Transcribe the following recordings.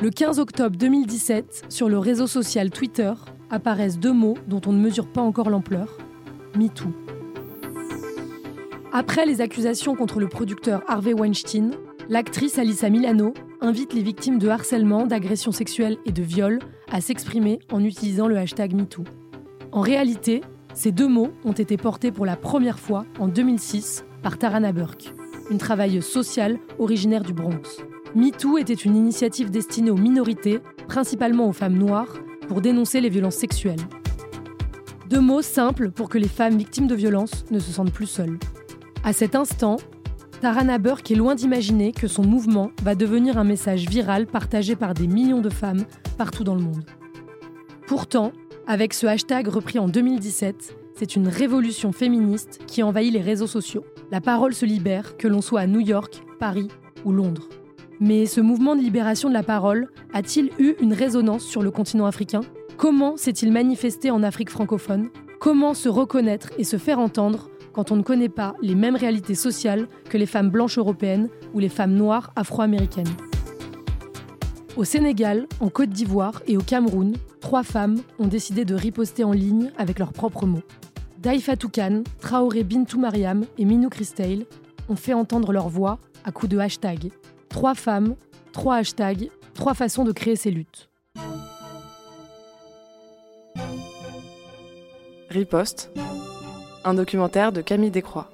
Le 15 octobre 2017, sur le réseau social Twitter, apparaissent deux mots dont on ne mesure pas encore l'ampleur MeToo. Après les accusations contre le producteur Harvey Weinstein, l'actrice Alissa Milano invite les victimes de harcèlement, d'agressions sexuelles et de viol à s'exprimer en utilisant le hashtag MeToo. En réalité, ces deux mots ont été portés pour la première fois en 2006 par Tarana Burke, une travailleuse sociale originaire du Bronx. MeToo était une initiative destinée aux minorités, principalement aux femmes noires, pour dénoncer les violences sexuelles. Deux mots simples pour que les femmes victimes de violences ne se sentent plus seules. À cet instant, Tarana Burke est loin d'imaginer que son mouvement va devenir un message viral partagé par des millions de femmes partout dans le monde. Pourtant, avec ce hashtag repris en 2017, c'est une révolution féministe qui envahit les réseaux sociaux. La parole se libère, que l'on soit à New York, Paris ou Londres. Mais ce mouvement de libération de la parole a-t-il eu une résonance sur le continent africain? Comment s'est-il manifesté en Afrique francophone? Comment se reconnaître et se faire entendre quand on ne connaît pas les mêmes réalités sociales que les femmes blanches européennes ou les femmes noires afro-américaines? Au Sénégal, en Côte d'Ivoire et au Cameroun, trois femmes ont décidé de riposter en ligne avec leurs propres mots. Daifa Toukan, Traoré Bintou Mariam et Minou Christail ont fait entendre leur voix à coups de hashtag. Trois femmes, trois hashtags, trois façons de créer ces luttes. Riposte, un documentaire de Camille Descroix.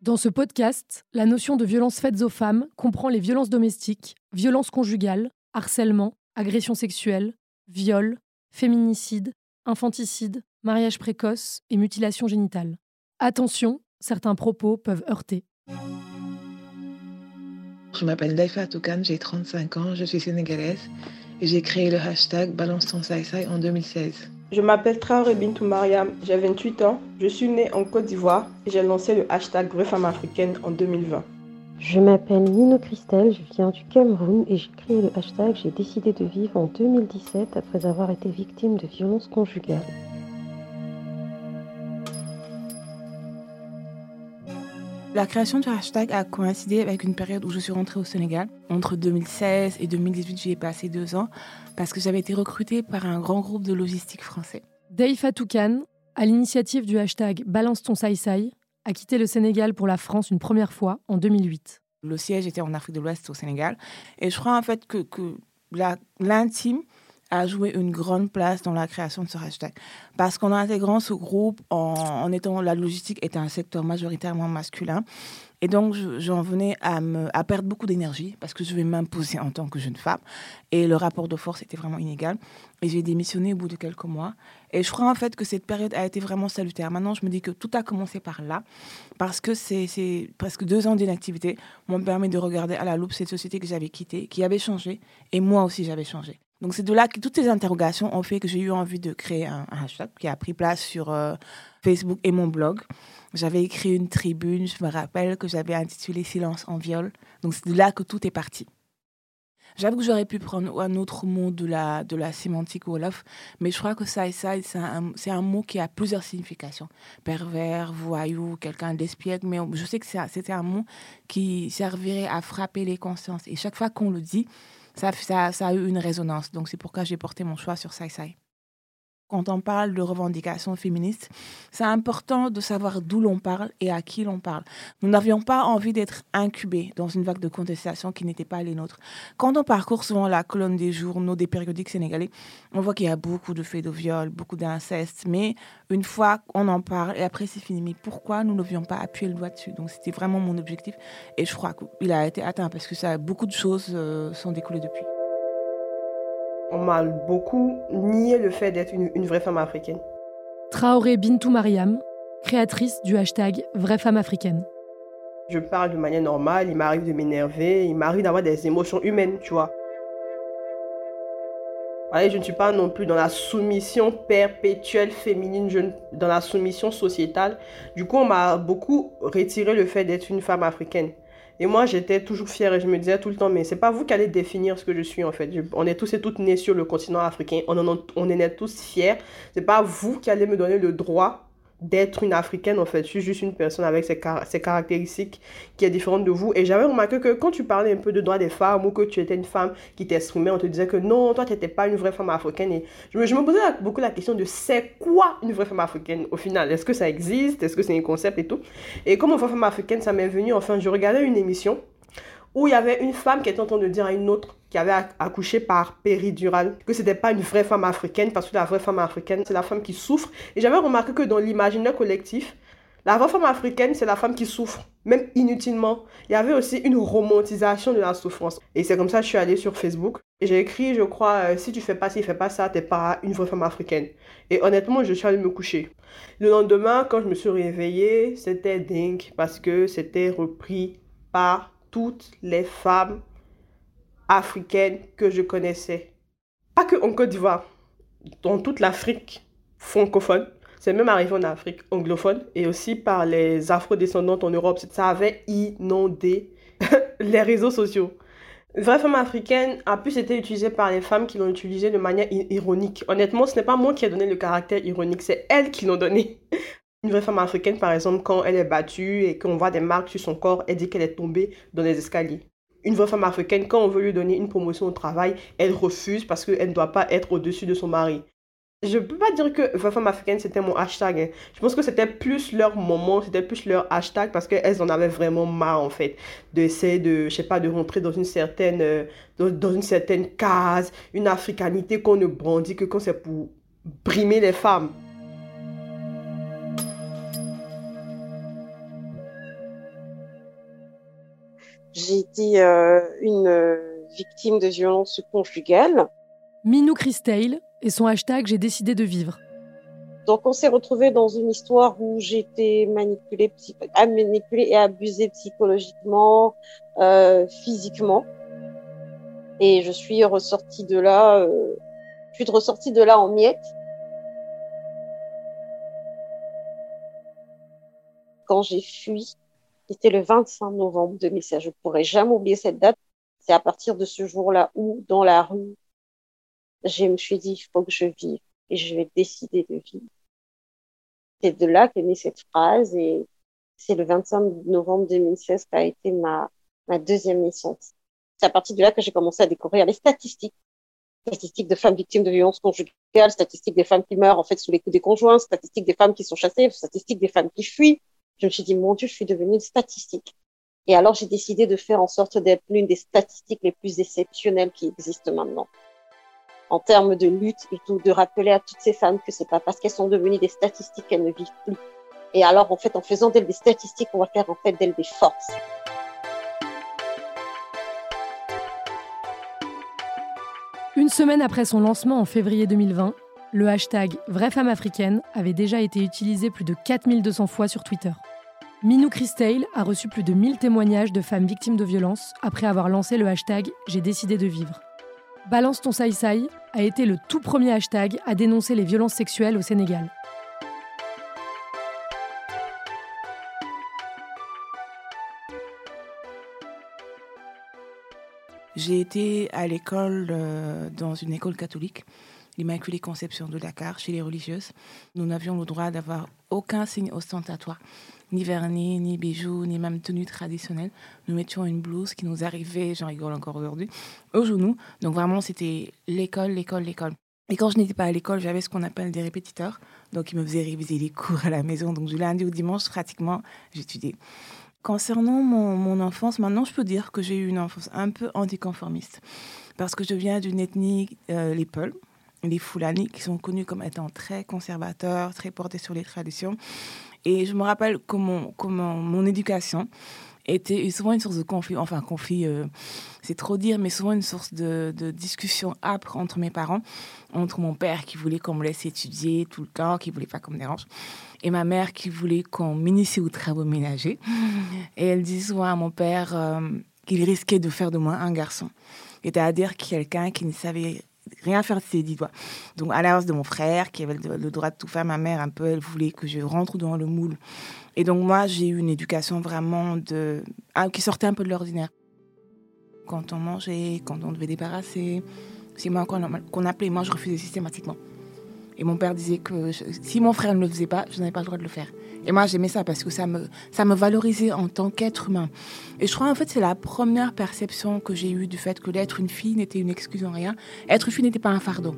Dans ce podcast, la notion de violence faites aux femmes comprend les violences domestiques, violences conjugales, harcèlement, agressions sexuelles, viols, féminicide, infanticide, mariage précoce et mutilation génitale. Attention, certains propos peuvent heurter. Je m'appelle Daifa Toukan, j'ai 35 ans, je suis sénégalaise et j'ai créé le hashtag Balance ton Sai en 2016. Je m'appelle Traoré Bintou Mariam, j'ai 28 ans, je suis née en Côte d'Ivoire et j'ai lancé le hashtag Vraie Femme Africaine en 2020. Je m'appelle Nino Christelle, je viens du Cameroun et j'ai créé le hashtag J'ai décidé de vivre en 2017 après avoir été victime de violences conjugales. La création du hashtag a coïncidé avec une période où je suis rentrée au Sénégal. Entre 2016 et 2018, j'y ai passé deux ans parce que j'avais été recrutée par un grand groupe de logistique français. Dave Fatoukan, à l'initiative du hashtag Balance ton Sai a quitté le Sénégal pour la France une première fois en 2008. Le siège était en Afrique de l'Ouest, au Sénégal. Et je crois en fait que, que l'intime a joué une grande place dans la création de ce hashtag. Parce qu'en intégrant ce groupe, en, étant la logistique était un secteur majoritairement masculin, et donc j'en venais à, me, à perdre beaucoup d'énergie parce que je vais m'imposer en tant que jeune femme. Et le rapport de force était vraiment inégal. Et j'ai démissionné au bout de quelques mois. Et je crois en fait que cette période a été vraiment salutaire. Maintenant, je me dis que tout a commencé par là, parce que c'est presque deux ans d'inactivité m'ont permis de regarder à la loupe cette société que j'avais quittée, qui avait changé, et moi aussi j'avais changé. Donc c'est de là que toutes ces interrogations ont fait que j'ai eu envie de créer un, hashtag qui a pris place sur euh, Facebook et mon blog. J'avais écrit une tribune, je me rappelle que j'avais intitulé Silence en viol. Donc c'est de là que tout est parti. J'avoue que j'aurais pu prendre un autre mot de la, de la sémantique Wolof, mais je crois que ça et ça, c'est un, un, mot qui a plusieurs significations. Pervers, voyou, quelqu'un d'espiègle, mais je sais que c'était un mot qui servirait à frapper les consciences. Et chaque fois qu'on le dit, ça, a eu une résonance. Donc c'est pourquoi j'ai porté mon choix sur Sai Sai. Quand on parle de revendications féministes, c'est important de savoir d'où l'on parle et à qui l'on parle. Nous n'avions pas envie d'être incubés dans une vague de contestation qui n'était pas les nôtres. Quand on parcourt souvent la colonne des journaux, des périodiques sénégalais, on voit qu'il y a beaucoup de faits de viol, beaucoup d'inceste, mais une fois qu'on en parle et après c'est fini, mais pourquoi nous ne devions pas appuyer le doigt dessus? Donc c'était vraiment mon objectif et je crois qu'il a été atteint parce que ça, beaucoup de choses euh, sont découlées depuis. On m'a beaucoup nié le fait d'être une, vraie femme africaine. Traoré Bintou Mariam, créatrice du hashtag Vraie femme africaine. Je parle de manière normale, il m'arrive de m'énerver, il m'arrive d'avoir des émotions humaines, tu vois. je ne suis pas non plus dans la soumission perpétuelle féminine, je, dans la soumission sociétale. Du coup, on m'a beaucoup retiré le fait d'être une femme africaine. Et moi, j'étais toujours fière et je me disais tout le temps, mais c'est pas vous qui allez définir ce que je suis en fait. on est tous et toutes nés sur le continent africain. On, en, on est nés tous fiers. C'est pas vous qui allez me donner le droit d'être une africaine, en fait. Je suis juste une personne avec ses, caractéristiques qui est différente de vous. Et j'avais remarqué que quand tu parlais un peu de droits des femmes ou que tu étais une femme qui t'exprimait, on te disait que non, toi, tu n'étais pas une vraie femme africaine. Et je me, je me posais beaucoup la question de c'est quoi une vraie femme africaine au final? Est-ce que ça existe? Est-ce que c'est un concept et tout? Et comme une vraie femme africaine, ça m'est venu, enfin, je regardais une émission où il y avait une femme qui était en train de dire à une autre qui avait accouché par péridurale que c'était pas une vraie femme africaine parce que la vraie femme africaine c'est la femme qui souffre. Et j'avais remarqué que dans l'imaginaire collectif la vraie femme africaine c'est la femme qui souffre même inutilement. Il y avait aussi une romantisation de la souffrance. Et c'est comme ça que je suis allée sur Facebook et j'ai écrit je crois euh, si tu fais pas ci fais pas ça t'es pas une vraie femme africaine. Et honnêtement je suis allée me coucher. Le lendemain quand je me suis réveillée c'était dingue parce que c'était repris par toutes les femmes africaines que je connaissais. Pas que en Côte d'Ivoire, dans toute l'Afrique francophone. C'est même arrivé en Afrique anglophone et aussi par les afro-descendantes en Europe. Ça avait inondé les réseaux sociaux. Vraie femme africaine a plus été utilisée par les femmes qui l'ont utilisée de manière ironique. Honnêtement, ce n'est pas moi qui ai donné le caractère ironique, c'est elles qui l'ont donné. Une vraie femme africaine, par exemple, quand elle est battue et qu'on voit des marques sur son corps, elle dit qu'elle est tombée dans les escaliers. Une vraie femme africaine, quand on veut lui donner une promotion au travail, elle refuse parce qu'elle ne doit pas être au-dessus de son mari. Je ne peux pas dire que vraie femme africaine, c'était mon hashtag. Hein. Je pense que c'était plus leur moment, c'était plus leur hashtag parce qu'elles en avaient vraiment marre, en fait, d'essayer de, je sais pas, de rentrer dans une certaine, euh, dans, une certaine case, une africanité qu'on ne brandit que quand c'est pour brimer les femmes. J'ai été euh, une euh, victime de violence conjugale. Minou Christelle et son hashtag J'ai décidé de vivre. Donc on s'est retrouvé dans une histoire où j'étais manipulée, manipulée et abusée psychologiquement, euh, physiquement. Et je suis ressortie de là, euh, je suis ressortie de là en miettes. Quand j'ai fui, c'était le 25 novembre 2016. Je ne pourrai jamais oublier cette date. C'est à partir de ce jour-là où, dans la rue, je me suis dit, il faut que je vive et je vais décider de vivre. C'est de là qu'est née cette phrase et c'est le 25 novembre 2016 qui a été ma, ma deuxième naissance. C'est à partir de là que j'ai commencé à découvrir les statistiques. Statistiques de femmes victimes de violences conjugales, statistiques des femmes qui meurent en fait sous les coups des conjoints, statistiques des femmes qui sont chassées, statistiques des femmes qui fuient, je me suis dit, mon Dieu, je suis devenue une statistique. Et alors, j'ai décidé de faire en sorte d'être l'une des statistiques les plus exceptionnelles qui existent maintenant. En termes de lutte et tout, de rappeler à toutes ces femmes que c'est pas parce qu'elles sont devenues des statistiques qu'elles ne vivent plus. Et alors, en fait, en faisant d'elles des statistiques, on va faire en fait d'elles des forces. Une semaine après son lancement en février 2020, le hashtag Vraie femme africaine avait déjà été utilisé plus de 4200 fois sur Twitter. Minou Christale a reçu plus de 1000 témoignages de femmes victimes de violences après avoir lancé le hashtag J'ai décidé de vivre. Balance ton saï saï a été le tout premier hashtag à dénoncer les violences sexuelles au Sénégal. J'ai été à l'école, euh, dans une école catholique l'Immaculée Conception de Dakar, chez les religieuses. Nous n'avions le droit d'avoir aucun signe ostentatoire, ni vernis, ni bijoux, ni même tenue traditionnelle. Nous mettions une blouse qui nous arrivait, j'en rigole encore aujourd'hui, au genou. Donc vraiment, c'était l'école, l'école, l'école. Et quand je n'étais pas à l'école, j'avais ce qu'on appelle des répétiteurs. Donc, ils me faisaient réviser les cours à la maison. Donc, du lundi au dimanche, pratiquement, j'étudiais. Concernant mon, enfance, maintenant, je peux dire que j'ai eu une enfance un peu anticonformiste. Parce que je viens d'une ethnie, euh, les Peuls, les Fulani, qui sont connus comme étant très conservateurs, très portés sur les traditions. Et je me rappelle comment, comment mon éducation était souvent une source de conflit, enfin conflit, euh, c'est trop dire, mais souvent une source de, de, discussion âpre entre mes parents, entre mon père qui voulait qu'on me laisse étudier tout le temps, qui voulait pas qu'on me dérange, et ma mère qui voulait qu'on m'initie aux travaux ménagers. Et elle disait souvent à mon père euh, qu'il risquait de faire de moi un garçon. C'est-à-dire quelqu'un qui ne savait rien faire de ses dix doigts. Donc, à l'inverse de mon frère, qui avait le droit de tout faire, ma mère, un peu, elle voulait que je rentre dans le moule. Et donc, moi, j'ai eu une éducation vraiment de... Ah, qui sortait un peu de l'ordinaire. Quand on mangeait, quand on devait débarrasser, c'est moi qu'on appelait. Moi, je refusais systématiquement. Et mon père disait que si mon frère ne le faisait pas, je n'avais pas le droit de le faire. Et moi, j'aimais ça parce que ça me, ça me valorisait en tant qu'être humain. Et je crois, en fait, c'est la première perception que j'ai eue du fait que d'être une fille n'était une excuse en rien. Être une fille n'était pas un fardeau.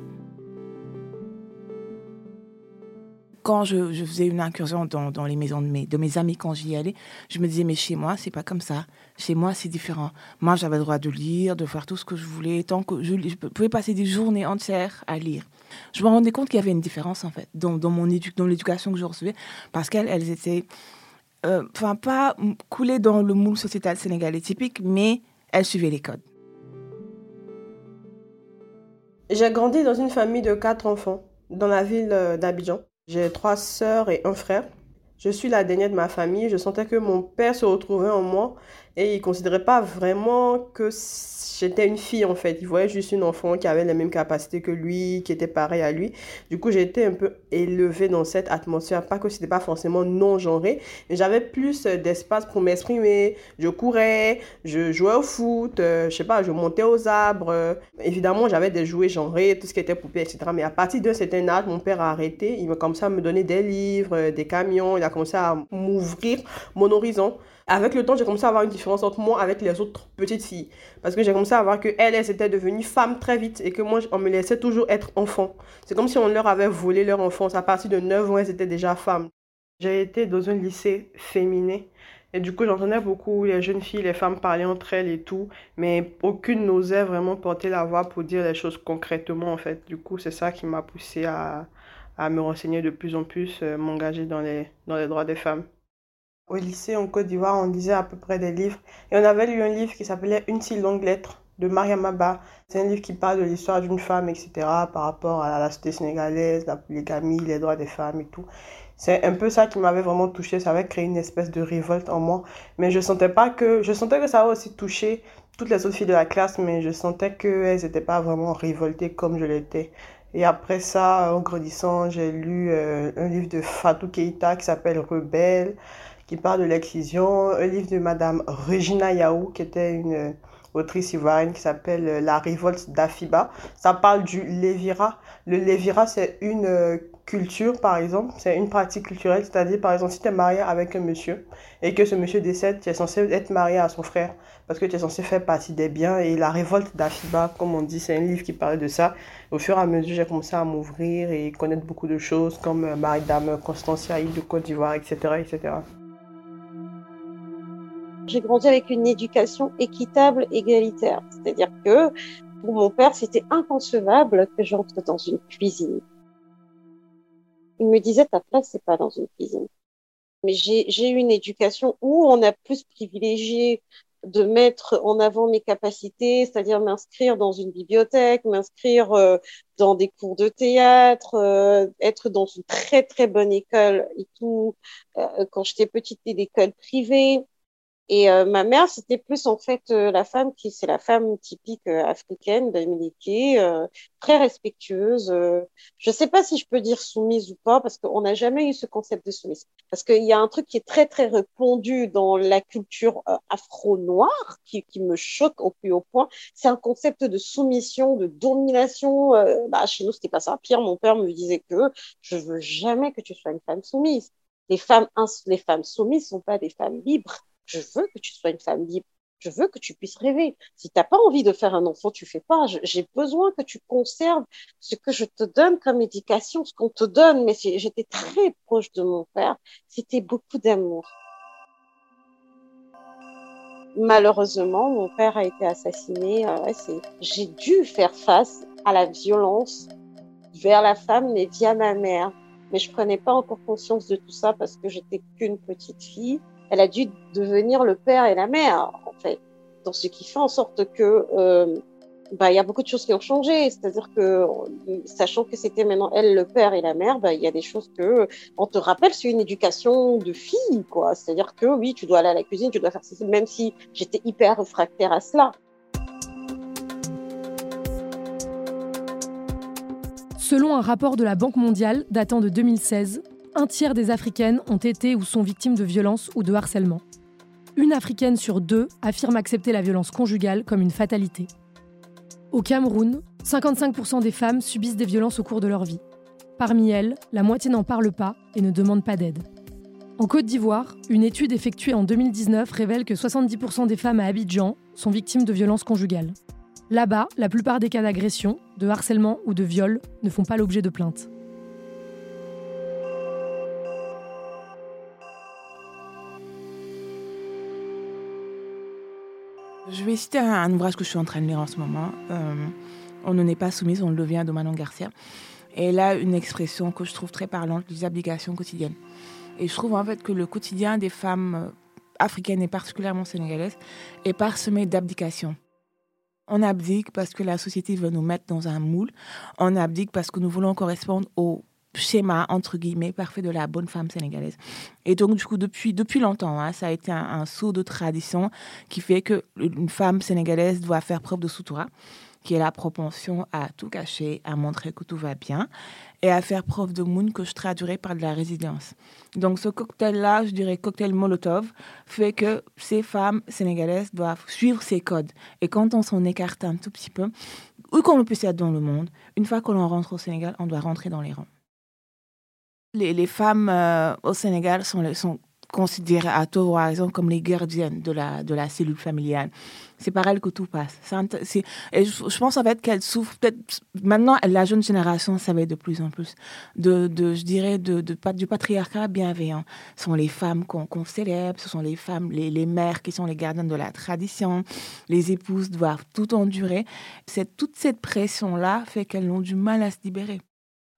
quand je, faisais une incursion dans, les maisons de mes, de mes amis quand j'y allais, je me disais, mais chez moi, c'est pas comme ça. Chez moi, c'est différent. Moi, j'avais le droit de lire, de faire tout ce que je voulais, tant que je, pouvais passer des journées entières à lire. Je me rendais compte qu'il y avait une différence, en fait, dans, mon dans l'éducation que je recevais, parce qu'elles elles étaient, euh, enfin, pas coulées dans le moule sociétal sénégalais typique, mais elles suivaient les codes. J'ai grandi dans une famille de quatre enfants dans la ville euh, d'Abidjan. J'ai trois sœurs et un frère. Je suis la dernière de ma famille. Je sentais que mon père se retrouvait en moi et il considérait pas vraiment que j'étais une fille en fait. Il voyait juste une enfant qui avait les mêmes capacités que lui, qui était pareil à lui. Du coup, été un peu élevée dans cette atmosphère. Pas que c'était pas forcément non-genré, mais j'avais plus d'espace pour m'exprimer. Je courais, je jouais au foot, euh, je sais pas, je montais aux arbres. évidemment, j'avais des jouets genrés, tout ce qui était poupée, etc. Mais à partir d'un certain âge, mon père a arrêté. Il m'a commencé à me donner des livres, des camions. Il a commencé à m'ouvrir mon horizon avec le temps, j'ai commencé à avoir une différence entre moi avec les autres petites filles. Parce que j'ai commencé à voir que elles, elles étaient devenues femmes très vite et que moi, on me laissait toujours être enfant. C'est comme si on leur avait volé leur enfance. À partir de 9 ans, elles étaient déjà femmes. J'ai été dans un lycée féminin. Et du coup, j'entendais beaucoup les jeunes filles, les femmes parler entre elles et tout, mais aucune n'osait vraiment porter la voix pour dire les choses concrètement, en fait. Du coup, c'est ça qui m'a poussé à, à me renseigner de plus en plus, euh, m'engager dans les, dans les droits des femmes. Au lycée en Côte d'Ivoire, on lisait à peu près des livres. Et on avait lu un livre qui s'appelait Une si longue lettre de Mariam Abba. C'est un livre qui parle de l'histoire d'une femme, etc., par rapport à la société sénégalaise, la polygamie, les droits des femmes et tout. C'est un peu ça qui m'avait vraiment touché. Ça avait créé une espèce de révolte en moi. Mais je sentais pas que, je sentais que ça avait aussi touché toutes les autres filles de la classe, mais je sentais qu'elles n'étaient pas vraiment révoltées comme je l'étais. Et après ça, en grandissant, j'ai lu euh, un livre de Fatou Keïta qui s'appelle Rebelle qui parle de l'excision, un livre de Madame Regina Yaou, qui était une euh, autrice ivoirienne qui s'appelle euh, La révolte d'Afiba. Ça parle du Lévira. Le Lévira, c'est une euh, culture, par exemple, c'est une pratique culturelle, c'est-à-dire, par exemple, si tu es marié avec un monsieur et que ce monsieur décède, tu es censé être marié à son frère parce que tu es censé faire partie des biens. Et la révolte d'Afiba, comme on dit, c'est un livre qui parle de ça. Au fur et à mesure, j'ai commencé à m'ouvrir et connaître beaucoup de choses comme Marie-Dame Constancia, île de Côte d'Ivoire, etc., etc. J'ai grandi avec une éducation équitable, égalitaire. C'est-à-dire que pour mon père, c'était inconcevable que j'entre dans une cuisine. Il me disait, ta place, c'est pas dans une cuisine. Mais j'ai eu une éducation où on a plus privilégié de mettre en avant mes capacités, c'est-à-dire m'inscrire dans une bibliothèque, m'inscrire euh, dans des cours de théâtre, euh, être dans une très très bonne école et tout. Euh, quand j'étais petite, l'école privée. Et euh, ma mère, c'était plus en fait euh, la femme qui, c'est la femme typique euh, africaine, dominiquée, très respectueuse. je ne sais pas si je peux dire soumise ou pas, parce qu'on n'a jamais eu ce concept de soumise. Parce qu'il y a un truc qui est très très répandu dans la culture afro-noire, qui, qui, me choque au plus haut point. C'est un concept de soumission, de domination. bah, chez nous, c'était pas ça. Pire, mon père me disait que je veux jamais que tu sois une femme soumise. Les femmes, les femmes soumises sont pas des femmes libres je veux que tu sois une femme libre. Je veux que tu puisses rêver. Si tu n'as pas envie de faire un enfant, tu fais pas. J'ai besoin que tu conserves ce que je te donne comme éducation, ce qu'on te donne. Mais j'étais très proche de mon père. C'était beaucoup d'amour. Malheureusement, mon père a été assassiné. Euh, j'ai dû faire face à la violence vers la femme, mais via ma mère. Mais je prenais pas encore conscience de tout ça parce que j'étais qu'une petite fille elle a dû devenir le père et la mère, en fait. Dans ce qui fait en sorte que, euh, bah, y a beaucoup de choses qui ont changé. C'est-à-dire que, sachant que c'était maintenant elle le père et la mère, bah, il y a des choses que, on te rappelle, c'est une éducation de fille, quoi. C'est-à-dire que oui, tu dois aller à la cuisine, tu dois faire ceci, même si j'étais hyper réfractaire à cela. Selon un rapport de la Banque mondiale datant de 2016, un tiers des Africaines ont été ou sont victimes de violences ou de harcèlement. Une Africaine sur deux affirme accepter la violence conjugale comme une fatalité. Au Cameroun, 55% des femmes subissent des violences au cours de leur vie. Parmi elles, la moitié n'en parle pas et ne demande pas d'aide. En Côte d'Ivoire, une étude effectuée en 2019 révèle que 70% des femmes à Abidjan sont victimes de violences conjugales. Là-bas, la plupart des cas d'agression, de harcèlement ou de viol ne font pas l'objet de plaintes. Je vais citer un, ouvrage que je suis en train de lire en ce moment. Euh, on ne n'est pas soumise, on le vient de Manon Garcia. Et a une expression que je trouve très parlante, les obligations quotidiennes. Et je trouve en fait que le quotidien des femmes euh, africaines et particulièrement sénégalaises est parsemé d'abdication. On abdique parce que la société veut nous mettre dans un moule. On abdique parce que nous voulons correspondre au schéma, entre guillemets, parfait de la bonne femme sénégalaise. Et donc, du coup, depuis, depuis longtemps, hein, ça a été un, un saut de tradition qui fait qu'une femme sénégalaise doit faire preuve de sutura qui est la propension à tout cacher, à montrer que tout va bien et à faire preuve de moon que je traduirais par de la résilience. Donc ce cocktail-là, je dirais cocktail Molotov, fait que ces femmes sénégalaises doivent suivre ces codes. Et quand on s'en écarte un tout petit peu, où qu'on puisse être dans le monde, une fois que l'on rentre au Sénégal, on doit rentrer dans les rangs. Les, femmes euh, au Sénégal sont, considérées à tort ou à raison comme les gardiennes de la, de la cellule familiale. C'est par elles que tout passe. et je, pense en fait qu'elles souffrent peut-être maintenant la jeune génération savait de plus en plus de, je dirais de, du patriarcat bienveillant. Ce sont les femmes qu'on célèbre, ce sont les femmes, les, mères qui sont les gardiennes de la tradition. Les épouses doivent tout endurer. Toute cette pression là fait qu'elles ont du mal à se libérer.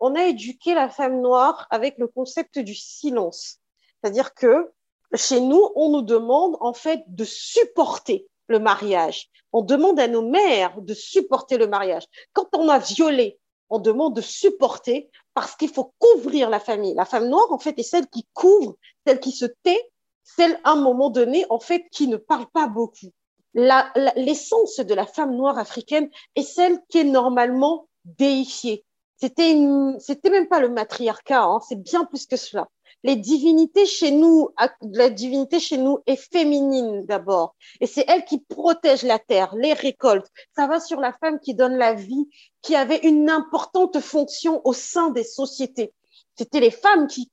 On a éduqué la femme noire avec le concept du silence. C'est-à-dire que chez nous, on nous demande en fait de supporter le mariage. On demande à nos mères de supporter le mariage. Quand on a violé, on demande de supporter parce qu'il faut couvrir la famille. La femme noire, en fait, est celle qui couvre, celle qui se tait, celle, à un moment donné, en fait, qui ne parle pas beaucoup. L'essence de la femme noire africaine est celle qui est normalement déifiée. C'était c'était même pas le matriarcat, hein, c'est bien plus que cela les divinités chez nous, la divinité chez nous est féminine d'abord. Et c'est elle qui protège la terre, les récoltes. Ça va sur la femme qui donne la vie, qui avait une importante fonction au sein des sociétés. C'était les femmes qui,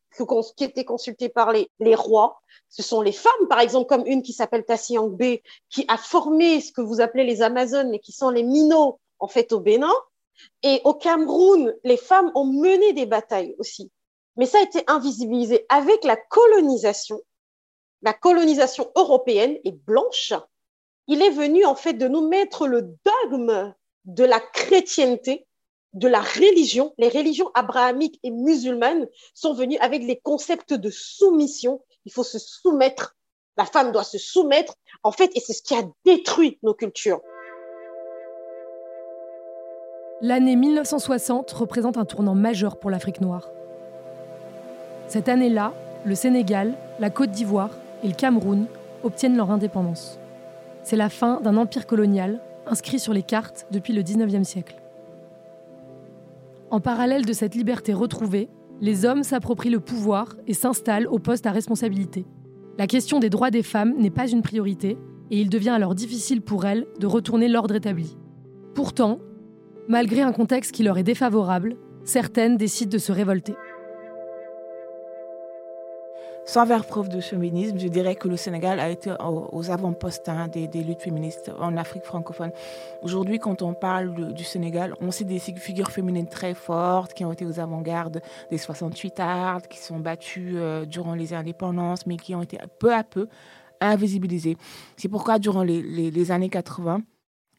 qui étaient consultées par les, les rois. Ce sont les femmes, par exemple, comme une qui s'appelle Tassi Angbe, qui a formé ce que vous appelez les Amazones, mais qui sont les minots, en fait, au Bénin. Et au Cameroun, les femmes ont mené des batailles aussi mais ça a été invisibilisé avec la colonisation, la colonisation européenne et blanche. Il est venu en fait de nous mettre le dogme de la chrétienté, de la religion. Les religions abrahamiques et musulmanes sont venues avec les concepts de soumission. Il faut se soumettre. La femme doit se soumettre, en fait, et c'est ce qui a détruit nos cultures. L'année 1960 représente un tournant majeur pour l'Afrique noire. Cette année-là, le Sénégal, la Côte d'Ivoire et le Cameroun obtiennent leur indépendance. C'est la fin d'un empire colonial inscrit sur les cartes depuis le 19e siècle. En parallèle de cette liberté retrouvée, les hommes s'approprient le pouvoir et s'installent au poste à responsabilité. La question des droits des femmes n'est pas une priorité et il devient alors difficile pour elles de retourner l'ordre établi. Pourtant, malgré un contexte qui leur est défavorable, certaines décident de se révolter. Sans faire preuve de féminisme, je dirais que le Sénégal a été aux avant-postes hein, des, luttes féministes en Afrique francophone. Aujourd'hui, quand on parle du Sénégal, on sait des figures féminines très fortes qui ont été aux avant-gardes des 68 arts, qui sont battues euh, durant les indépendances, mais qui ont été peu à peu invisibilisées. C'est pourquoi, durant les, années 80,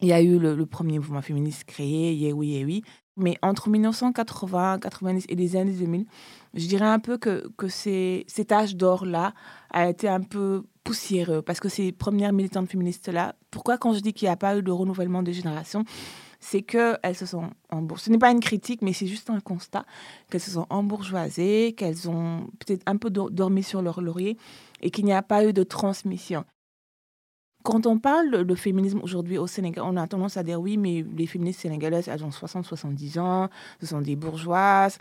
il y a eu le, premier mouvement féministe créé, Yewi Yewi. Mais entre 1980, 90 et les années 2000, je dirais un peu que, que cet âge d'or-là a été un peu poussiéreux parce que ces premières militantes féministes-là, pourquoi quand je dis qu'il n'y a pas eu de renouvellement de génération, c'est qu'elles se sont embourgeoisées. Ce n'est pas une critique, mais c'est juste un constat qu'elles se sont embourgeoisées, qu'elles ont peut-être un peu dormi sur leur laurier et qu'il n'y a pas eu de transmission. Quand on parle de féminisme aujourd'hui au Sénégal, on a tendance à dire oui, mais les féministes sénégalaises, elles ont 60-70 ans, ce sont des bourgeoises,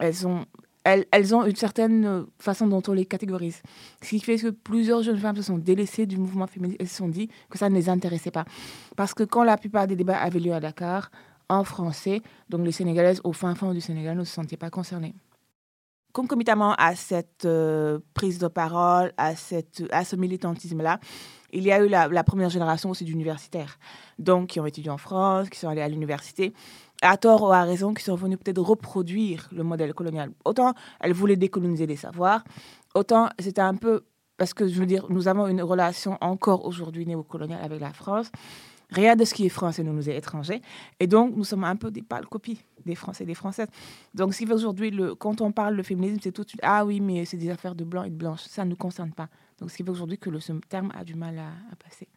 elles ont, elles, ont une certaine façon dont on les catégorise. Ce qui fait que plusieurs jeunes femmes se sont délaissées du mouvement féministe et se sont dit que ça ne les intéressait pas. Parce que quand la plupart des débats avaient lieu à Dakar, en français. Donc les Sénégalaises au fin fond du Sénégal ne se sentaient pas concernées. Concomitamment à cette euh, prise de parole, à, cette, à ce militantisme-là, il y a eu la, première génération aussi d'universitaires, donc qui ont étudié en France, qui sont allés à l'université, à tort ou à raison, qui sont venus peut-être reproduire le modèle colonial. Autant elles voulaient décoloniser les savoirs, autant c'était un peu parce que je veux dire, nous avons une relation encore aujourd'hui néocoloniale avec la France. Rien de ce qui est français ne nous est étranger. Et donc, nous sommes un peu des pâles copies des Français et des Françaises. Donc, ce qui fait aujourd'hui, quand on parle de féminisme, c'est tout de suite Ah oui, mais c'est des affaires de blanc et de blanche. Ça ne nous concerne pas. Donc, ce qui fait aujourd'hui que le, ce terme a du mal à, passer.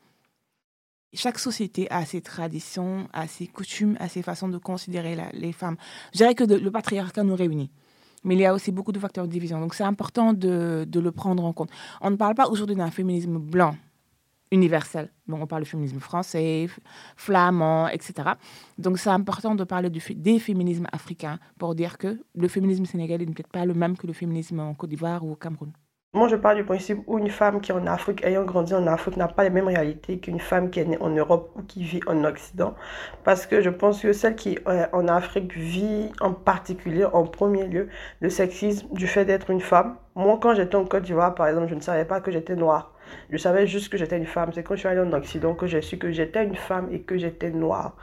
Chaque société a ses traditions, a ses coutumes, a ses façons de considérer les femmes. Je dirais que le patriarcat nous réunit mais il y a aussi beaucoup de facteurs de division. Donc c'est important de, le prendre en compte. On ne parle pas aujourd'hui d'un féminisme blanc universel. Donc, on parle du féminisme français, flamand, etc. Donc, c'est important de parler des féminismes africains pour dire que le féminisme sénégalais n'est peut-être pas le même que le féminisme en Côte d'Ivoire ou au Cameroun. Moi, je parle du principe où une femme qui est en Afrique, ayant grandi en Afrique, n'a pas les mêmes réalités qu'une femme qui est née en Europe ou qui vit en Occident. Parce que je pense que celle qui est en Afrique vit en particulier, en premier lieu, le sexisme du fait d'être une femme. Moi, quand j'étais en Côte d'Ivoire, par exemple, je ne savais pas que j'étais noire. Je savais juste que j'étais une femme. C'est quand je suis allée en Occident que j'ai su que j'étais une femme et que j'étais noire.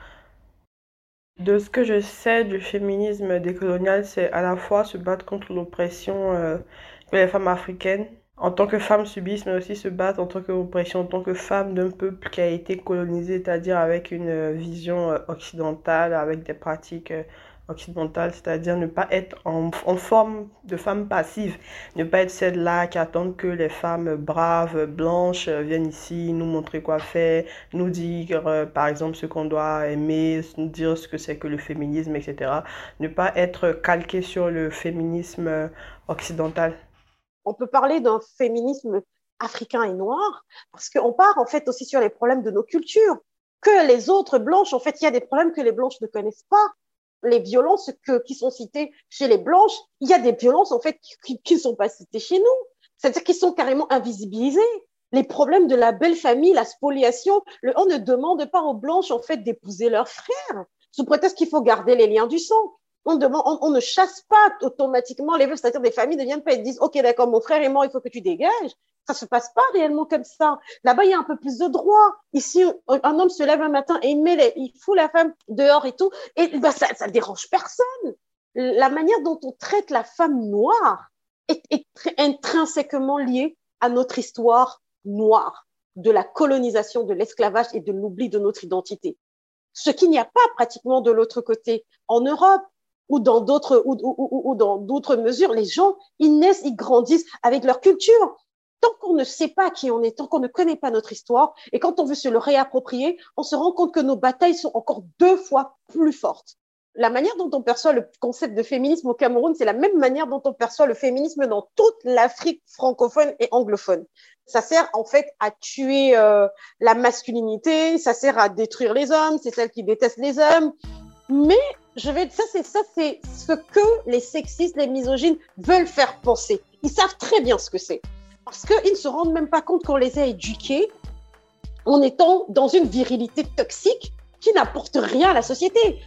De ce que je sais du féminisme décolonial, c'est à la fois se battre contre l'oppression euh, que les femmes africaines, en tant que femmes subissent, mais aussi se battre en tant qu'oppression, en tant que femme d'un peuple qui a été colonisé, c'est-à-dire avec une vision euh, occidentale, avec des pratiques euh, occidentale, c'est-à-dire ne pas être en, forme de femme passive, ne pas être celle-là qui attend que les femmes braves, blanches viennent ici nous montrer quoi faire, nous dire euh, par exemple ce qu'on doit aimer, nous dire ce que c'est que le féminisme, etc. Ne pas être calqué sur le féminisme euh, occidental. On peut parler d'un féminisme africain et noir parce qu'on part en fait aussi sur les problèmes de nos cultures que les autres blanches, en fait, il y a des problèmes que les blanches ne connaissent pas les violences que, qui sont citées chez les blanches, il y a des violences en fait qui ne sont pas citées chez nous. C'est-à-dire qu'ils sont carrément invisibilisés. Les problèmes de la belle famille, la spoliation, on ne demande pas aux blanches en fait d'épouser leurs frères sous prétexte qu'il faut garder les liens du sang. On, ne chasse pas automatiquement les veuves, c'est-à-dire des familles ne viennent pas et disent Ok, d'accord, mon frère est mort, il faut que tu dégages. Ça se passe pas réellement comme ça. Là-bas, il y a un peu plus de droits. Ici, un homme se lève un matin et il, met il fout la femme dehors et tout. Et bah, ça ne dérange personne. La manière dont on traite la femme noire est, est intrinsèquement liée à notre histoire noire, de la colonisation, de l'esclavage et de l'oubli de notre identité. Ce qu'il n'y a pas pratiquement de l'autre côté. En Europe, ou dans d'autres ou, ou, ou, dans d'autres mesures, les gens, ils naissent, ils grandissent avec leur culture tant qu'on ne sait pas qui on est, tant qu'on ne connaît pas notre histoire, et quand on veut se le réapproprier, on se rend compte que nos batailles sont encore deux fois plus fortes. La manière dont on perçoit le concept de féminisme au Cameroun, c'est la même manière dont on perçoit le féminisme dans toute l'Afrique francophone et anglophone. Ça sert en fait à tuer euh, la masculinité, ça sert à détruire les hommes, c'est celle qui déteste les hommes. Mais je vais, ça c'est ça c'est ce que les sexistes, les misogynes veulent faire penser. Ils savent très bien ce que c'est parce qu'ils ne se rendent même pas compte qu'on les a éduqués en étant dans une virilité toxique qui n'apporte rien à la société.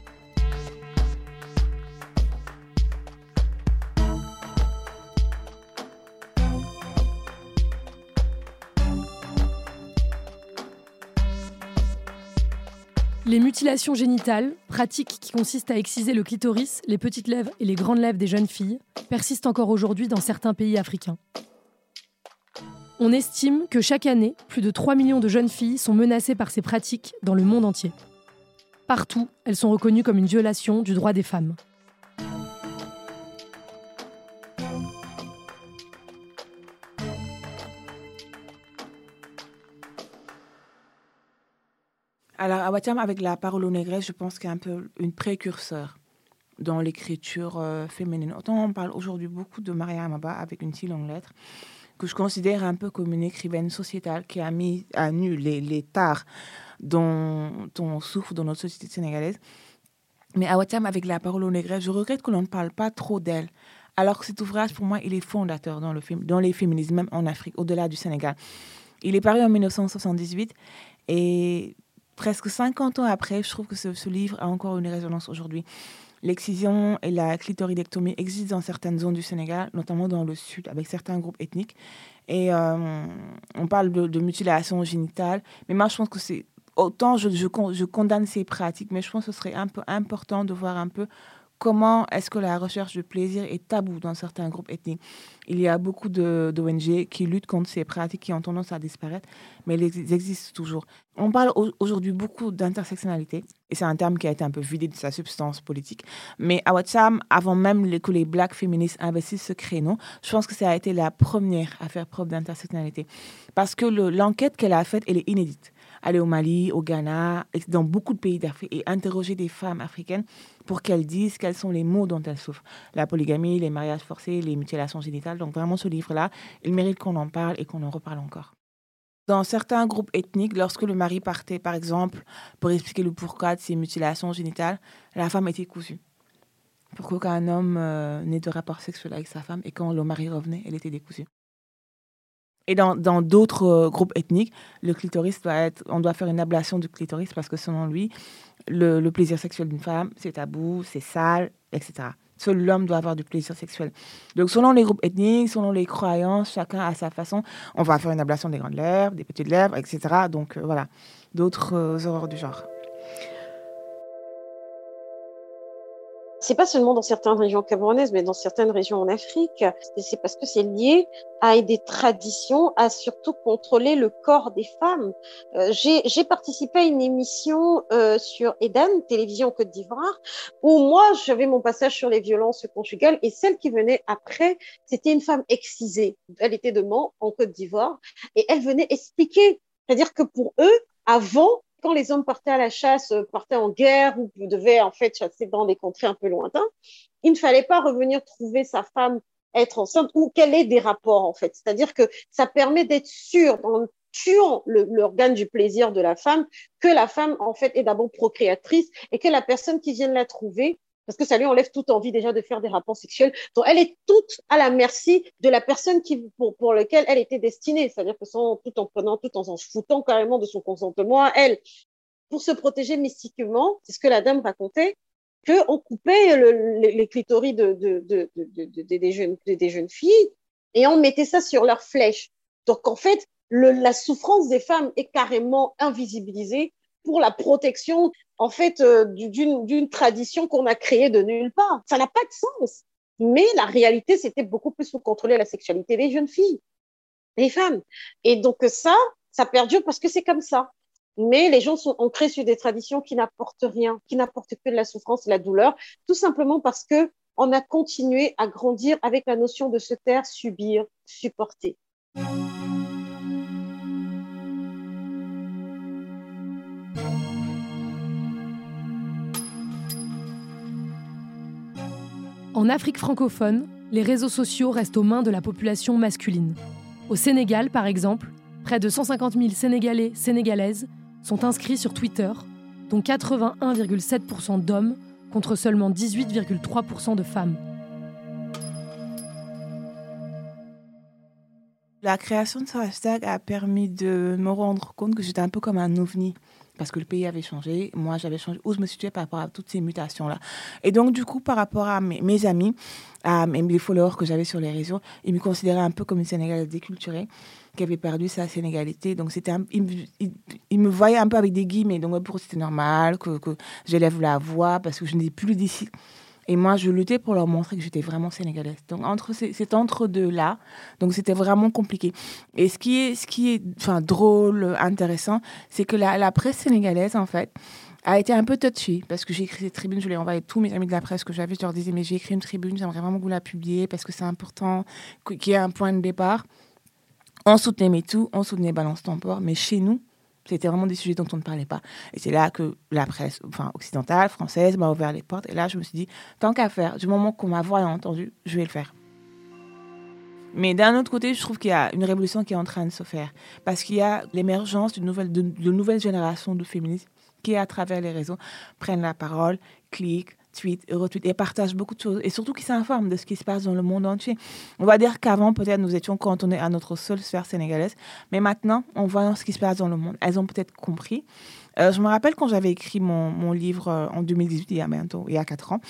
Les mutilations génitales, pratiques qui consistent à exciser le clitoris, les petites lèvres et les grandes lèvres des jeunes filles, persistent encore aujourd'hui dans certains pays africains. On estime que chaque année, plus de 3 millions de jeunes filles sont menacées par ces pratiques dans le monde entier. Partout, elles sont reconnues comme une violation du droit des femmes. Alors, Awatiam, avec la parole négresse, je pense qu'il y a un peu une précurseur dans l'écriture euh, féminine. Autant on parle aujourd'hui beaucoup de Maria Amaba avec une si longue lettre, que je considère un peu comme une écrivaine sociétale qui a mis à nu les, les tares dont on souffre dans notre société sénégalaise. Mais à Watiam, avec la parole négresse, je regrette que l'on ne parle pas trop d'elle. Alors que cet ouvrage, pour moi, il est fondateur dans, le, dans les féminismes, même en Afrique, au-delà du Sénégal. Il est paru en 1978 et presque 50 ans après, je trouve que ce, livre a encore une résonance aujourd'hui. L'excision et la clitoridectomie existent dans certaines zones du Sénégal, notamment dans le sud, avec certains groupes ethniques. Et euh, on parle de, de, mutilation génitale. Mais moi, je pense que c'est. Autant je, je, je, condamne ces pratiques, mais je pense que ce serait un peu important de voir un peu comment est-ce que la recherche de plaisir est tabou dans certains groupes ethniques? Il y a beaucoup d'ONG qui luttent contre ces pratiques qui ont tendance à disparaître, mais elles existent toujours. On parle aujourd'hui beaucoup d'intersectionnalité, et c'est un terme qui a été un peu vidé de sa substance politique. Mais à Watcham, avant même que les black féministes investissent ce créneau, je pense que ça a été la première à faire preuve d'intersectionnalité. Parce que l'enquête qu'elle a faite, elle est inédite aller au Mali, au Ghana, dans beaucoup de pays d'Afrique et interroger des femmes africaines pour qu'elles disent quels sont les maux dont elles souffrent. La polygamie, les mariages forcés, les mutilations génitales. Donc vraiment ce livre-là, il mérite qu'on en parle et qu'on en reparle encore. Dans certains groupes ethniques, lorsque le mari partait, par exemple, pour expliquer le pourquoi de ces mutilations génitales, la femme était cousue. Pour qu'aucun homme euh, n'ait de rapport sexuel avec sa femme, et quand le mari revenait, elle était décousue. Et dans d'autres euh, groupes ethniques, le doit être, on doit faire une ablation du clitoris parce que selon lui, le, le plaisir sexuel d'une femme, c'est tabou, c'est sale, etc. Seul l'homme doit avoir du plaisir sexuel. Donc selon les groupes ethniques, selon les croyances, chacun à sa façon, on va faire une ablation des grandes lèvres, des petites lèvres, etc. Donc euh, voilà, d'autres euh, horreurs du genre. C'est pas seulement dans certaines régions camerounaises, mais dans certaines régions en Afrique. C'est parce que c'est lié à des traditions, à surtout contrôler le corps des femmes. Euh, J'ai participé à une émission euh, sur Eden, télévision Côte d'Ivoire, où moi, j'avais mon passage sur les violences conjugales et celle qui venait après, c'était une femme excisée. Elle était de Mans, en Côte d'Ivoire, et elle venait expliquer. C'est-à-dire que pour eux, avant, quand les hommes partaient à la chasse, euh, partaient en guerre ou devaient en fait chasser dans des contrées un peu lointains, il ne fallait pas revenir trouver sa femme être enceinte ou qu'elle ait des rapports en fait. C'est-à-dire que ça permet d'être sûr en tuant l'organe du plaisir de la femme que la femme en fait est d'abord procréatrice et que la personne qui vient la trouver parce que ça lui enlève toute envie déjà de faire des rapports sexuels. Donc, elle est toute à la merci de la personne qui, pour, pour laquelle elle était destinée. C'est-à-dire que sans, tout en prenant, tout en s'en foutant carrément de son consentement à elle. Pour se protéger mystiquement, c'est ce que la dame racontait, qu'on coupait le, les, les, clitoris de, de, de, de, des, jeunes, des jeunes filles et on mettait ça sur leurs flèches. Donc, en fait, le, la souffrance des femmes est carrément invisibilisée pour la protection, en fait, euh, d'une tradition qu'on a créée de nulle part. Ça n'a pas de sens. Mais la réalité, c'était beaucoup plus pour contrôler la sexualité des jeunes filles, des femmes. Et donc ça, ça perdure parce que c'est comme ça. Mais les gens sont ancrés sur des traditions qui n'apportent rien, qui n'apportent que de la souffrance et de la douleur, tout simplement parce que on a continué à grandir avec la notion de se taire, subir, supporter. En Afrique francophone, les réseaux sociaux restent aux mains de la population masculine. Au Sénégal, par exemple, près de 150 000 Sénégalais, Sénégalaises sont inscrits sur Twitter, dont 81,7% d'hommes contre seulement 18,3% de femmes. La création de ce hashtag a permis de me rendre compte que j'étais un peu comme un ovni parce que le pays avait changé, moi j'avais changé, où je me situais par rapport à toutes ces mutations-là. Et donc, du coup, par rapport à mes, amis, à mes, followers que j'avais sur les réseaux, ils me considéraient un peu comme une Sénégalaise déculturée, qui avait perdu sa sénégalité. Donc, c'était ils, il, me voyaient un peu avec des guillemets. Donc, pour eux, c'était normal que, que j'élève la voix parce que je n'ai plus d'ici. Et moi, je luttais pour leur montrer que j'étais vraiment sénégalaise. Donc, entre entre-deux-là. Donc, c'était vraiment compliqué. Et ce qui est, ce qui est enfin, drôle, intéressant, c'est que la, presse sénégalaise, en fait, a été un peu touchy parce que j'ai écrit cette tribune, je l'ai envoyé à tous mes amis de la presse que j'avais, je leur disais, mais j'ai écrit une tribune, j'aimerais vraiment vous la publier parce que c'est important qu'il y ait un point de départ. On soutenait MeToo, on soutenait Balance Tempore, mais chez nous, c'était vraiment des sujets dont on ne parlait pas. Et c'est là que la presse enfin, occidentale, française, m'a ouvert les portes. Et là, je me suis dit, tant qu'à faire, du moment qu'on m'a voix entendu, je vais le faire. Mais d'un autre côté, je trouve qu'il y a une révolution qui est en train de se faire. Parce qu'il y a l'émergence d'une nouvelle, de, de nouvelles générations de féministes qui, à travers les réseaux, prennent la parole, cliquent, tweet et retweet et partage beaucoup de choses et surtout qui s'informent de ce qui se passe dans le monde entier. On va dire qu'avant, peut-être, nous étions cantonnés à notre seule sphère sénégalaise, mais maintenant, en voyant ce qui se passe dans le monde, elles ont peut-être compris Euh, je me rappelle quand j'avais écrit mon, mon livre euh, en 2018, il y a bientôt, il y a 4 ans,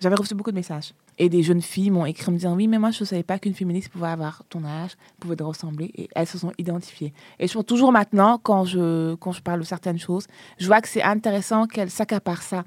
j'avais reçu beaucoup de messages. Et des jeunes filles m'ont écrit me disant Oui, mais moi, je ne savais pas qu'une féministe pouvait avoir ton âge, pouvait te ressembler. Et elles se sont identifiées. Et je vois toujours maintenant, quand je, quand je parle de certaines choses, je vois que c'est intéressant qu'elles s'accaparent ça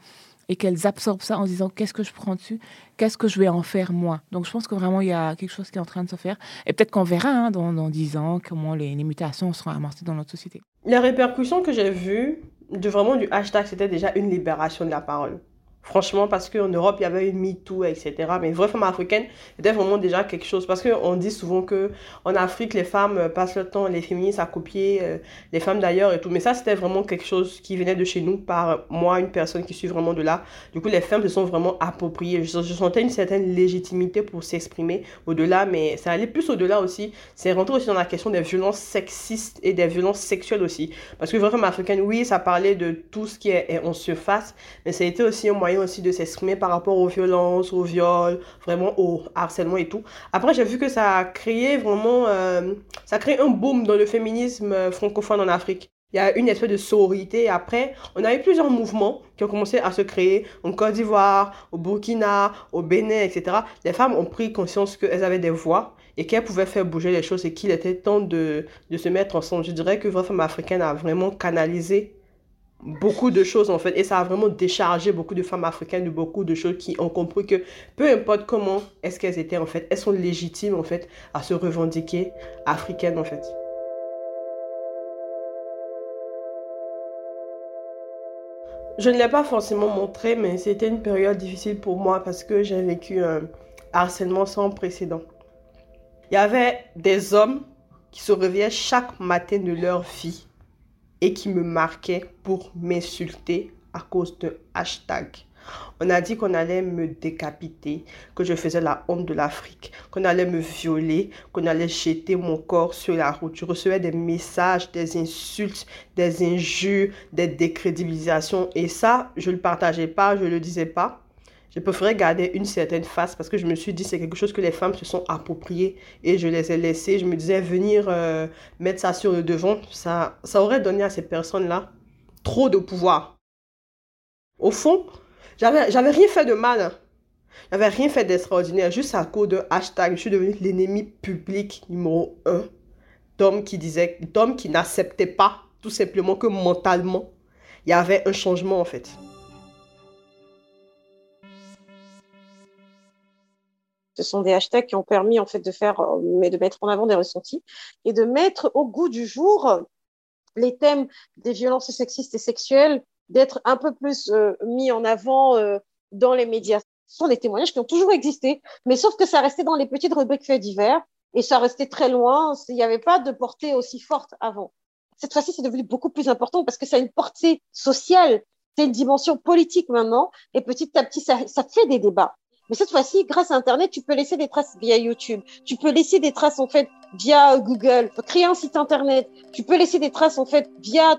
et qu'elles absorbent ça en disant Qu'est-ce que je prends dessus? Qu'est-ce que je vais en faire moi? Donc, je pense que vraiment, il y a quelque chose qui est en train de se faire. Et peut-être qu'on verra hein, dans, dans 10 ans comment les, les mutations seront amorcées dans notre société. La répercussion que j'ai vue de vraiment du hashtag, c'était déjà une libération de la parole. Franchement, parce qu'en Europe, il y avait une MeToo, etc. Mais vraie femme africaine, c'était vraiment déjà quelque chose. Parce qu'on dit souvent que en Afrique, les femmes euh, passent le temps, les féministes, à copier euh, les femmes d'ailleurs et tout. Mais ça, c'était vraiment quelque chose qui venait de chez nous par moi, une personne qui suis vraiment de là. Du coup, les femmes se sont vraiment appropriées. Je, je sentais une certaine légitimité pour s'exprimer au-delà, mais ça allait plus au-delà aussi. C'est rentré aussi dans la question des violences sexistes et des violences sexuelles aussi. Parce que vraie femme africaine, oui, ça parlait de tout ce qui est, est en surface, mais ça a été aussi un moyen aussi de s'exprimer par rapport aux violences, aux viols, vraiment au harcèlement et tout. Après, j'ai vu que ça a créé vraiment, euh, ça a créé un boom dans le féminisme euh, francophone en Afrique. Il y a une espèce de sororité. Après, on a eu plusieurs mouvements qui ont commencé à se créer en Côte d'Ivoire, au Burkina, au Bénin, etc. Les femmes ont pris conscience qu'elles avaient des voix et qu'elles pouvaient faire bouger les choses et qu'il était temps de, de se mettre ensemble. Je dirais que Vraie Femme Africaine a vraiment canalisé beaucoup de choses en fait. Et ça a vraiment déchargé beaucoup de femmes africaines de beaucoup de choses qui ont compris que peu importe comment est-ce qu'elles étaient en fait elles sont légitimes en fait à se revendiquer africaines en fait. Je ne l'ai pas forcément montré mais c'était une période difficile pour moi parce que j'ai vécu un harcèlement sans précédent. Il y avait des hommes qui se réveillaient chaque matin de leur vie et qui me marquait pour m'insulter à cause de hashtag. On a dit qu'on allait me décapiter, que je faisais la honte de l'Afrique, qu'on allait me violer, qu'on allait jeter mon corps sur la route. Je recevais des messages, des insultes, des injures, des décrédibilisations. Et ça, je ne le partageais pas, je ne le disais pas je préférais garder une certaine face parce que je me suis dit c'est quelque chose que les femmes se sont appropriées et je les ai laissées. Je me disais venir euh, mettre ça sur le devant, ça, aurait donné à ces personnes-là trop de pouvoir. Au fond, j'avais, j'avais rien fait de mal. J'avais rien fait d'extraordinaire. Juste à cause de hashtag, je suis devenue l'ennemi public numéro un d'hommes qui disaient, d'hommes qui n'acceptaient pas tout simplement que mentalement, il y avait un changement en fait. Ce sont des hashtags qui ont permis en fait de faire, euh, mais de mettre en avant des ressentis et de mettre au goût du jour les thèmes des violences sexistes et sexuelles, d'être un peu plus euh, mis en avant euh, dans les médias. Ce sont des témoignages qui ont toujours existé, mais sauf que ça restait dans les petites rubriques faits divers et ça restait très loin. Il n'y avait pas de portée aussi forte avant. Cette fois-ci, c'est devenu beaucoup plus important parce que ça a une portée sociale, c'est une dimension politique maintenant, et petit à petit, ça fait des débats. Mais cette fois-ci, grâce à Internet, tu peux laisser des traces via YouTube. Tu peux laisser des traces, en fait, via Google. Tu peux créer un site Internet. Tu peux laisser des traces, en fait, via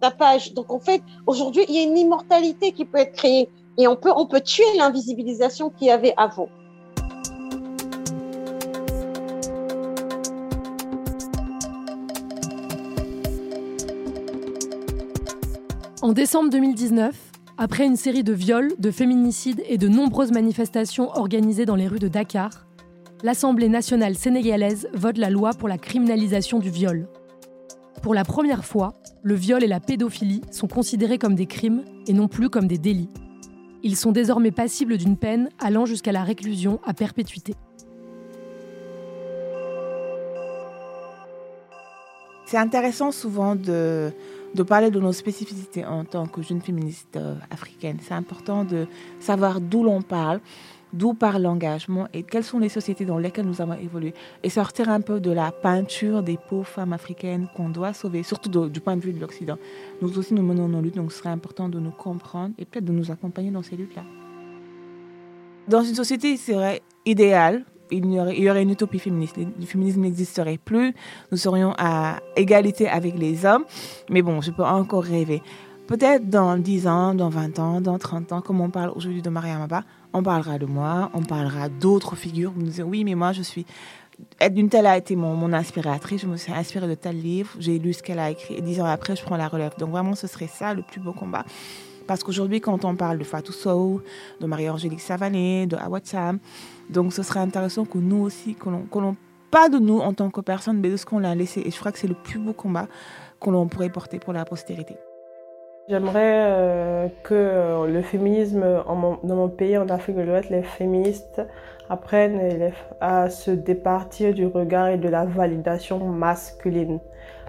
ta, page. Donc, en fait, aujourd'hui, il y a une immortalité qui peut être créée. Et on peut, on peut tuer l'invisibilisation qu'il y avait avant. En décembre 2019, après une série de viols, de féminicides et de nombreuses manifestations organisées dans les rues de Dakar, l'Assemblée nationale sénégalaise vote la loi pour la criminalisation du viol. Pour la première fois, le viol et la pédophilie sont considérés comme des crimes et non plus comme des délits. Ils sont désormais passibles d'une peine allant jusqu'à la réclusion à perpétuité. C'est intéressant souvent de, de parler de nos spécificités en tant que jeune féministe euh, africaine. C'est important de savoir d'où l'on parle, d'où parle l'engagement et quelles sont les sociétés dans lesquelles nous avons évolué. Et sortir un peu de la peinture des pauvres femmes africaines qu'on doit sauver, surtout du point de vue de l'Occident. Nous aussi, nous menons nos luttes, donc ce serait important de nous comprendre et peut-être de nous accompagner dans ces luttes-là. Dans une société, il serait idéal il y, aurait, une utopie féministe. Le féminisme n'existerait plus. Nous serions à égalité avec les hommes. Mais bon, je peux encore rêver. Peut-être dans 10 ans, dans 20 ans, dans 30 ans, comme on parle aujourd'hui de Maria Maba, on parlera de moi, on parlera d'autres figures. Vous nous direz, oui, mais moi, je suis Edwin Tell a été mon, inspiratrice. Je me suis inspirée de tel livre. J'ai lu ce qu'elle a écrit. Et dix ans après, je prends la relève. Donc vraiment, ce serait ça le plus beau combat. Parce qu'aujourd'hui, quand on parle de Fatou Sow, de Marie-Angélique Savané, de Awad donc ce serait intéressant que nous aussi, que l'on pas de nous en tant que personne, mais de ce qu'on a laissé. Et je crois que c'est le plus beau combat que l'on pourrait porter pour la postérité. J'aimerais euh, que le féminisme dans mon pays, en Afrique de l'Ouest, les féministes apprennent à se départir du regard et de la validation masculine.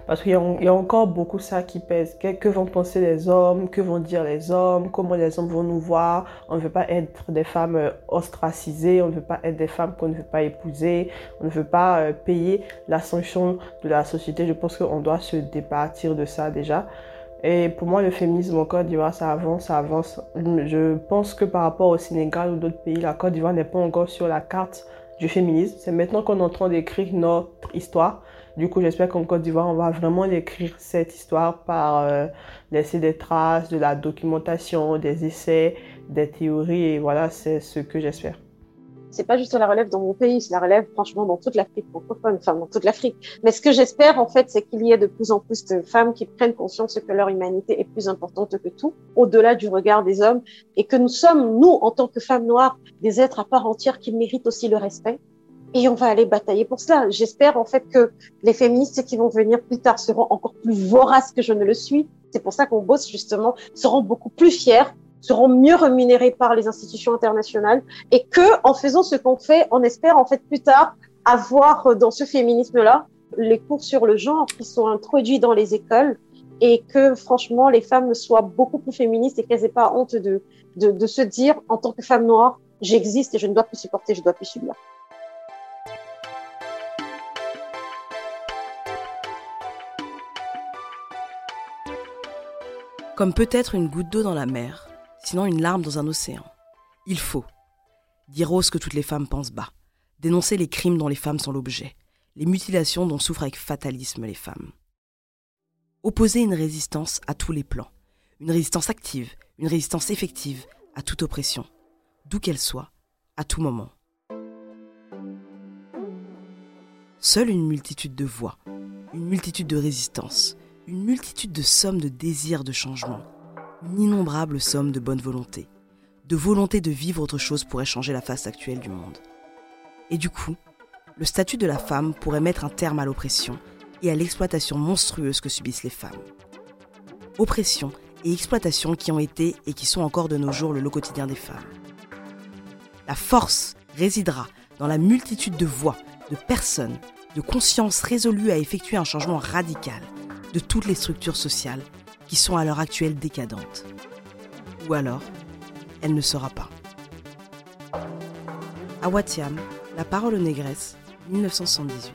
Parce qu'il y, a encore beaucoup ça qui pèse. Que, vont penser les hommes? Que vont dire les hommes? Comment les hommes vont nous voir? On ne veut pas être des femmes euh, ostracisées. On ne veut pas être des femmes qu'on ne veut pas épouser. On ne veut pas payer la sanction de la société. Je pense qu'on doit se départir de ça déjà. Et pour moi, le féminisme en Côte d'Ivoire, ça avance, ça avance. Je pense que par rapport au Sénégal ou d'autres pays, la Côte d'Ivoire n'est pas encore sur la carte du féminisme. C'est maintenant qu'on est en train d'écrire notre histoire. Du coup, j'espère qu'en Côte d'Ivoire, on va vraiment écrire cette histoire par euh, laisser des traces, de la documentation, des essais, des théories. Et voilà, c'est ce que j'espère c'est pas juste la relève dans mon pays, c'est la relève franchement dans toute l'Afrique francophone, enfin dans toute l'Afrique. Mais ce que j'espère en fait, c'est qu'il y ait de plus en plus de femmes qui prennent conscience que leur humanité est plus importante que tout, au-delà du regard des hommes, et que nous sommes, nous, en tant que femmes noires, des êtres à part entière qui méritent aussi le respect. Et on va aller batailler pour cela. J'espère en fait que les féministes qui vont venir plus tard seront encore plus voraces que je ne le suis. C'est pour ça qu'on bosse justement, seront beaucoup plus fiers seront mieux rémunérés par les institutions internationales et que, en faisant ce qu'on fait, on espère en fait plus tard avoir euh, dans ce féminisme-là les cours sur le genre qui sont introduits dans les écoles et que franchement les femmes soient beaucoup plus féministes et qu'elles n'aient pas honte de, de, de se dire en tant que femme noire, j'existe et je ne dois plus supporter, je dois plus subir. Comme peut-être une goutte d'eau dans la mer, sinon une larme dans un océan. Il faut dire haut ce que toutes les femmes pensent bas, dénoncer les crimes dont les femmes sont l'objet, les mutilations dont souffrent avec fatalisme les femmes. Opposer une résistance à tous les plans, une résistance active, une résistance effective à toute oppression, d'où qu'elle soit, à tout moment. Seule une multitude de voix, une multitude de résistances, une multitude de sommes de désirs de changement, une innombrable somme de bonne volonté, de volonté de vivre autre chose pourrait changer la face actuelle du monde. Et du coup, le statut de la femme pourrait mettre un terme à l'oppression et à l'exploitation monstrueuse que subissent les femmes. Oppression et exploitation qui ont été et qui sont encore de nos jours le lot quotidien des femmes. La force résidera dans la multitude de voix, de personnes, de consciences résolues à effectuer un changement radical de toutes les structures sociales qui sont à l'heure actuelle décadentes. Ou alors, elle ne sera pas. À Watiam, La parole aux négresses, 1978.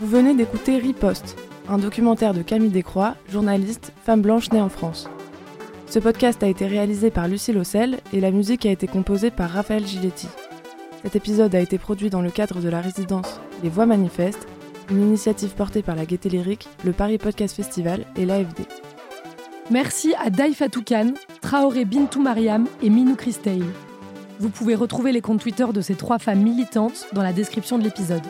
Vous venez d'écouter Riposte, un documentaire de Camille Descroix, journaliste, femme blanche née en France. Ce podcast a été réalisé par Lucie Lossel et la musique a été composée par Raphaël Giletti. Cet épisode a été produit dans le cadre de la résidence Les Voix Manifestes, une initiative portée par la Gaieté Lyrique, le Paris Podcast Festival et l'AFD. Merci à Daifa Toukan, Traoré Bintou Mariam et Minou Christeil. Vous pouvez retrouver les comptes Twitter de ces trois femmes militantes dans la description de l'épisode.